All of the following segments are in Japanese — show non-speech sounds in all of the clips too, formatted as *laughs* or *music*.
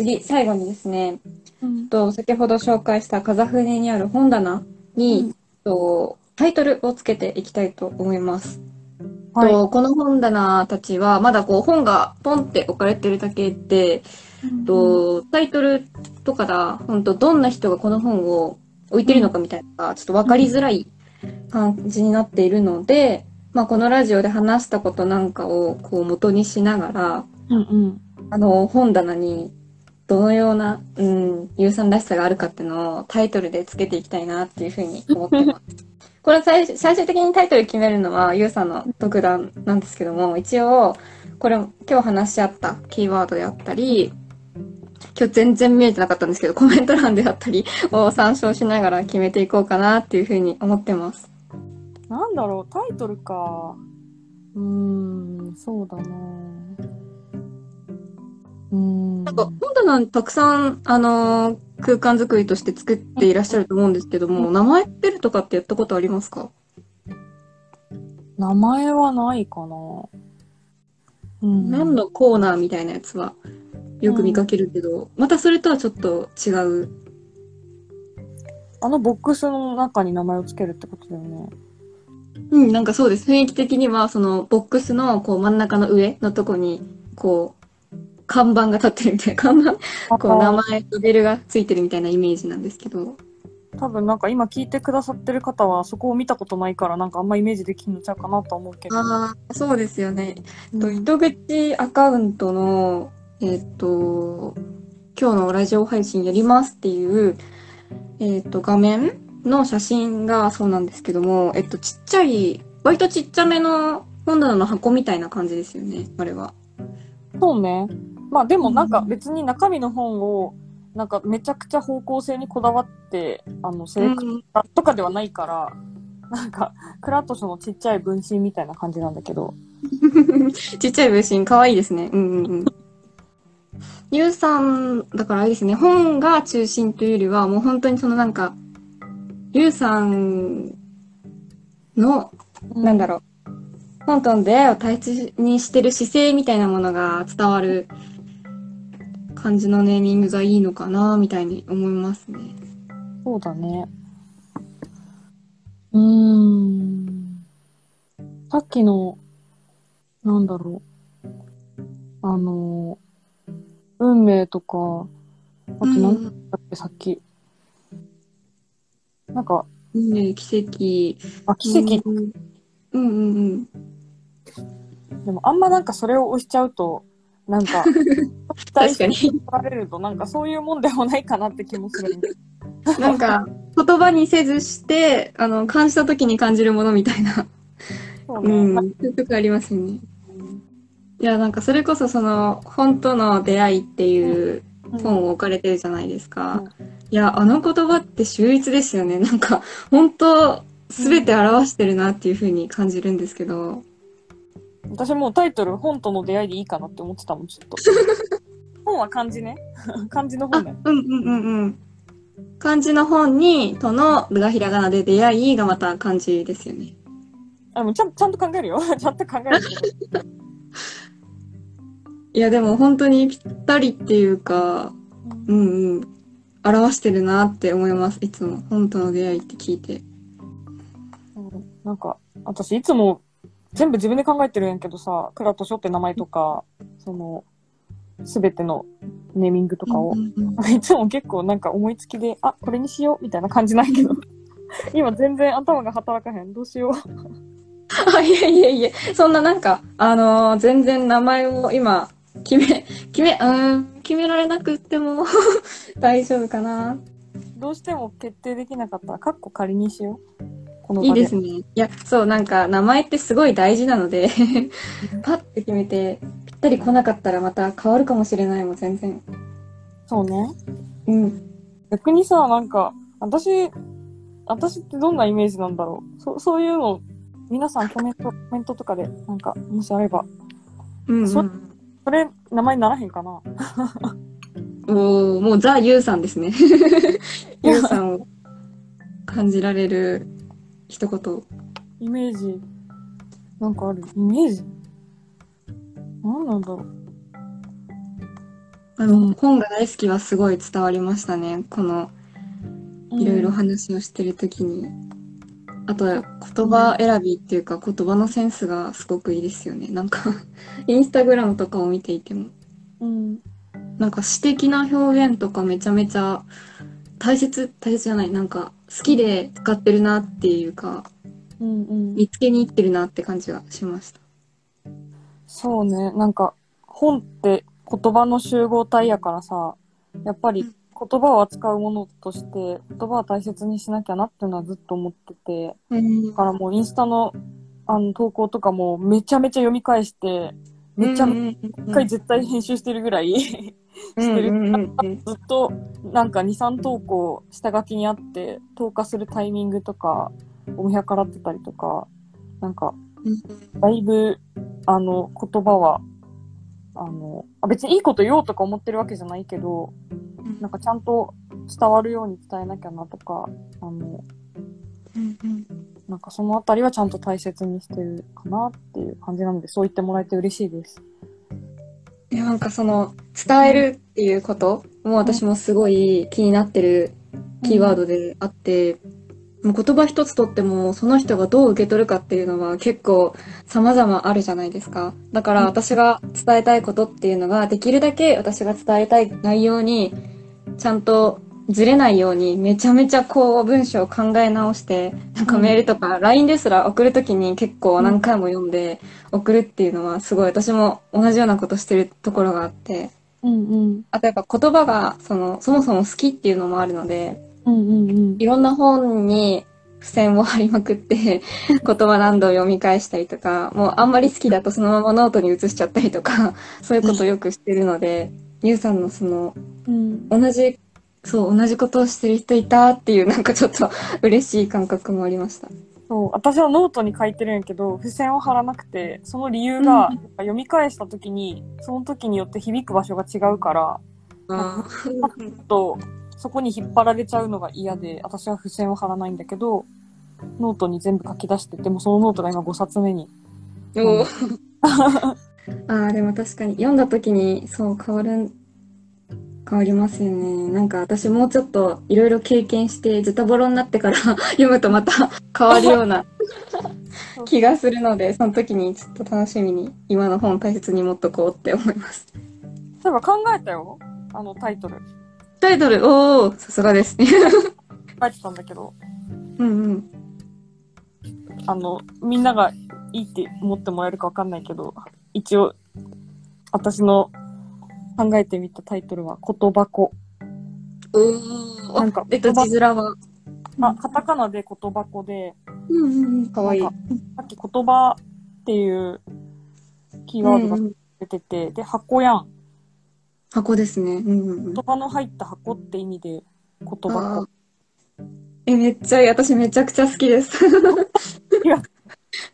次、最後にですね、うん。と先ほど紹介した風船にある本棚に、うんとタイトルをつけていきたいと思います。はい。とこの本棚たちはまだこう本がポンって置かれてるだけで、とタイトルとかだ本当どんな人がこの本を置いてるのかみたいなのがちょっと分かりづらい感じになっているので、まあ、このラジオで話したことなんかをこう元にしながらうんうん。あの本棚にどのような、うん、有さんらしさがあるかっていうのをタイトルでつけていきたいなっていうふうに思ってます。*laughs* これ最最終的にタイトル決めるのはゆうさんの独断なんですけども一応これ今日話し合ったキーワードであったり今日全然見えてなかったんですけどコメント欄であったりを参照しながら決めていこうかなっていうふうに思ってます。なんだろう、タイトルか。うーん、そうだな。うーん。なんかたくさん、あのー空間作りとして作っていらっしゃると思うんですけども、名前ってるとかってやったことありますか？名前はないかな。うん。何のコーナーみたいなやつはよく見かけるけど、またそれとはちょっと違う。あのボックスの中に名前をつけるってことだよね。うん、なんかそうです。雰囲気的には、そのボックスのこう真ん中の上のとこに、こう、看板が立ってるみたいな、看板、こう名前、ラベルがついてるみたいなイメージなんですけど。多分なんか今聞いてくださってる方はそこを見たことないからなんかあんまイメージできんのちゃうかなとは思うけど。ああ、そうですよね。うんと糸口アカウントの、えっ、と、今日のラジオ配信やりますっていう、えっ、と、画面の写真がそうなんですけども、えっと、ちっちゃい、割とちっちゃめの本棚の箱みたいな感じですよね、あれは。そうね。まあでもなんか別に中身の本をなんかめちゃくちゃ方向性にこだわってあのセレクトとかではないから、なんかクラットショのちっちゃい分身みたいな感じなんだけど。*laughs* ちっちゃい分身、かわいいですね。うんうんうん。ゆうさん、だからあれですね、本が中心というよりは、もう本当にそのなんか、ゆうさんの、なんだろう、本との出会いを大切にしてる姿勢みたいなものが伝わる感じのネーミングがいいのかな、みたいに思いますね。そうだね。うーん。さっきの、なんだろう。あの、運命とか、あと何だっけ、さっき。なんか、ね奇跡。あ、奇跡。うんうんうんでもあんまなんかそれを押しちゃうと、なんか、*laughs* 確かに取られると、なんかそういうもんでもないかなって気もする。*laughs* なんか、言葉にせずして、あの、感じた時に感じるものみたいな。そうね。うん。まあそういうとこありますよね。いや、なんかそれこそその、本との出会いっていう本を置かれてるじゃないですか。いや、あの言葉って秀逸ですよね。なんか、本当すべて表してるなっていう風に感じるんですけど。私もうタイトル、本との出会いでいいかなって思ってたもん、ちょっと。*laughs* 本は漢字ね。漢字のあ、本ね。うんうんうんうん。漢字の本に、との、がひらがなで出会いがまた漢字ですよね。あ、もうちゃんちゃんと考えるよ。*laughs* ちゃんと考える。*laughs* いや、でも本当にぴったりっていうか、うんうん。表してるなって思います。いつも。本との出会いって聞いて。うんなんか、私いつも全部自分で考えてるんやけどさ、クラトショって名前とか、その、すべてのネーミングとかを *laughs* いつも結構なんか思いつきで、あ、これにしようみたいな感じなんやけど、*laughs* 今全然頭が働かへん。どうしよう。あ、いえいえいえ、そんななんか、あのー全然名前を今、決め、*laughs* 決め、うーん、決められなくっても大丈夫かな。どうしても決定できなかったら、カッコ仮にしよう。いいですね。いや、そう、なんか、名前ってすごい大事なので、パッて決めて、ぴったり来なかったらまた変わるかもしれないもん、全然。そうね。うん。逆にさ、なんか、私、私ってどんなイメージなんだろう。そそういうの、皆さんコメント、コメントとかで、なんか、もしあれば、うん、うん。そそれ、名前にならへんかな。*laughs* おーもうザ・ユウさんですね。*laughs* ユウさんを感じられる一言。イメージ、なんかある？イメージ？何なんだろう。あの、本が大好きはすごい伝わりましたね。この、いろいろ話をしてるときに。あと、言葉選びっていうか、言葉のセンスがすごくいいですよね。なんか *laughs* インスタグラムとかを見ていても。うん。なんか詩的な表現とかめちゃめちゃ大切、大切じゃない。なんか好きで使ってるなっていうか、うんうん。見つけに行ってるなって感じがしました。そうね。なんか、本って言葉の集合体やからさ、やっぱり言葉を扱うものとして、言葉を大切にしなきゃなっていうのはずっと思ってて、うん。だからもうインスタのあの投稿とかもめちゃめちゃ読み返して、めちゃめちゃ一回絶対編集してるぐらい、*laughs* してる。ずっとなんか2、3投稿下書きにあって、投下するタイミングとかを見計らってたりとか、なんか、だいぶ、あの、言葉は、あの、あ別にいいこと言おうとか思ってるわけじゃないけど、なんかちゃんと伝わるように伝えなきゃなとか、あの、うんうん。なんかそのあたりはちゃんと大切にしてるかなっていう感じなので、そう言ってもらえて嬉しいです。いやなんかその伝えるっていうことも私もすごい気になってるキーワードであって、もう言葉一つとってもその人がどう受け取るかっていうのは結構様々あるじゃないですか。だから私が伝えたいことっていうのができるだけ私が伝えたい内容にちゃんとずれないようにめちゃめちゃこう文章を考え直してなんかメールとか LINE ですら送るときに結構何回も読んで送るっていうのはすごい私も同じようなことしてるところがあってうんうん。あとやっぱ言葉がそのそもそも好きっていうのもあるのでうんうんうん。いろんな本に付箋を貼りまくって *laughs* 言葉何度読み返したりとかもうあんまり好きだとそのままノートに移しちゃったりとか *laughs* そういうことをよくしてるのでゆうさんのそのうん。同じそう同じことをしてる人いたっていうなんかちょっと *laughs* 嬉しい感覚もありました。そう、私はノートに書いてるんやけど、付箋を貼らなくて、その理由が、うん読み返した時に、その時によって響く場所が違うから、あちょっと、そこに引っ張られちゃうのが嫌で、私は付箋を貼らないんだけど、ノートに全部書き出してて、もそのノートが今5冊目に。お *laughs* あーでも確かに。読んだ時にそう変わる変わりますよね。なんか私もうちょっといろいろ経験してズタボロになってから *laughs* 読むとまた *laughs* 変わるような気がするのでその時にちょっと楽しみに今の本大切に持っとこうって思います。そういえば考えたよ。あのタイトル。タイトルおおさすがです。ね書いてたんだけど、うんうん。あの、みんながいいって思ってもらえるかわかんないけど、一応、私の考えてみたタイトルは、言葉子。おおなんかえっと字面は。あ、カタカナで言葉子で、うんうんうんかわいい。さっき言葉っていうキーワードがうんうん。出てて、で、箱やん。箱ですねうんうんうん言葉の入った箱って意味で、言葉あ子。ーえ、めっちゃいい。私めちゃくちゃ好きですいや。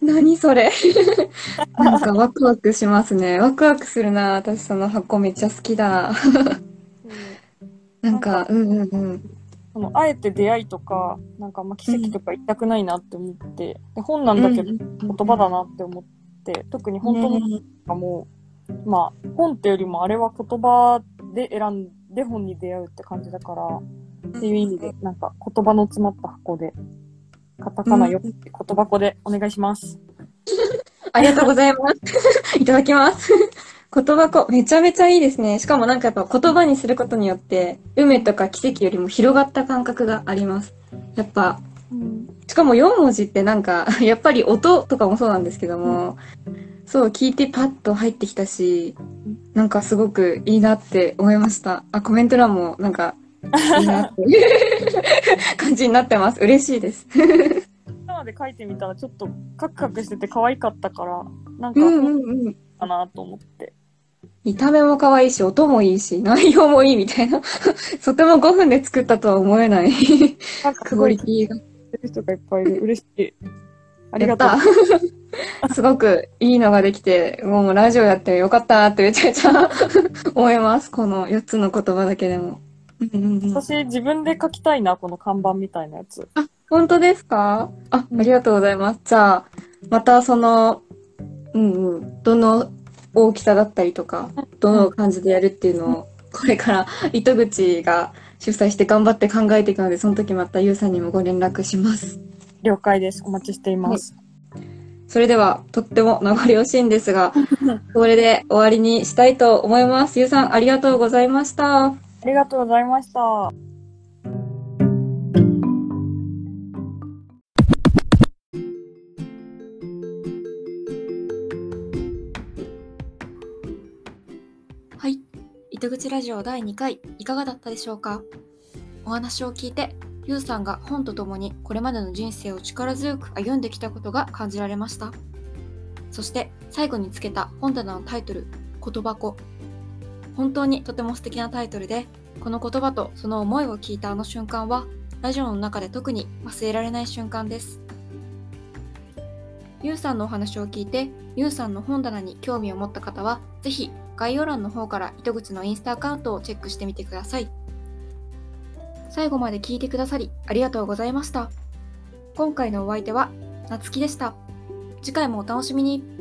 何それなんかワクワクしますね。ワクワクするな。私その箱めっちゃ好きだ。なんか、うんうんうん。そのあえて出会いとか、なんかまあ奇跡とか言いたくないなって思って、で本なんだけど言言葉だなって思って、特に本当の本とかも、まあ本ってよりもあれは言葉で選んで本に出会うって感じだから、っていう意味で、なんか言葉の詰まった箱で、カタカナよって言葉子でお願いします。*laughs* ありがとうございます。*laughs* いただきます。言葉こ、めちゃめちゃいいですね。しかもなんかやっぱ言葉にすることによって、梅とか奇跡よりも広がった感覚があります。やっぱ、うん。しかも4文字ってなんか、やっぱり音とかもそうなんですけども、そう、聞いてパッと入ってきたし、なんかすごくいいなって思いました。あ、コメント欄もなんか、いいなって *laughs* 感じになってます。嬉しいです。生で書いてみたらちょっとカクカクしてて可愛かったから、なんか、うんうんうん。かなと思って。見た目も可愛いし、音もいいし、内容もいいみたいな。*laughs* とても5分で作ったとは思えないクオリティが。る人がいっぱいいる。嬉しい。ありがとうすごくいいのができて、もうラジオやってよかったなってめちゃめちゃ *laughs* 思います。この4つの言葉だけでも。うんうんうん、私自分で書きたいな、この看板みたいなやつ。本当ですか？あ、ありがとうございます。じゃあ、またその、うんうん、どの大きさだったりとか、どの感じでやるっていうのをこれから糸口が主催して頑張って考えていくので、その時またゆうさんにもご連絡します。了解です。お待ちしています。それでは、とっても名残惜しいんですが、*laughs* これで終わりにしたいと思います。ゆうさん、ありがとうございました。ありがとうございました。はい。糸口ラジオ第2回、いかがだったでしょうか？お話を聞いて、ゆうさんが本とともにこれまでの人生を力強く歩んできたことが感じられました。そして、最後につけた本棚のタイトル、言葉子。本当にとても素敵なタイトルで、この言葉とその思いを聞いたあの瞬間は、ラジオの中で特に忘れられない瞬間です。ゆうさんのお話を聞いて、ゆうさんの本棚に興味を持った方は、ぜひ概要欄の方から糸口のインスタアカウントをチェックしてみてください。最後まで聞いてくださりありがとうございました。今回のお相手は、なつきでした。次回もお楽しみに。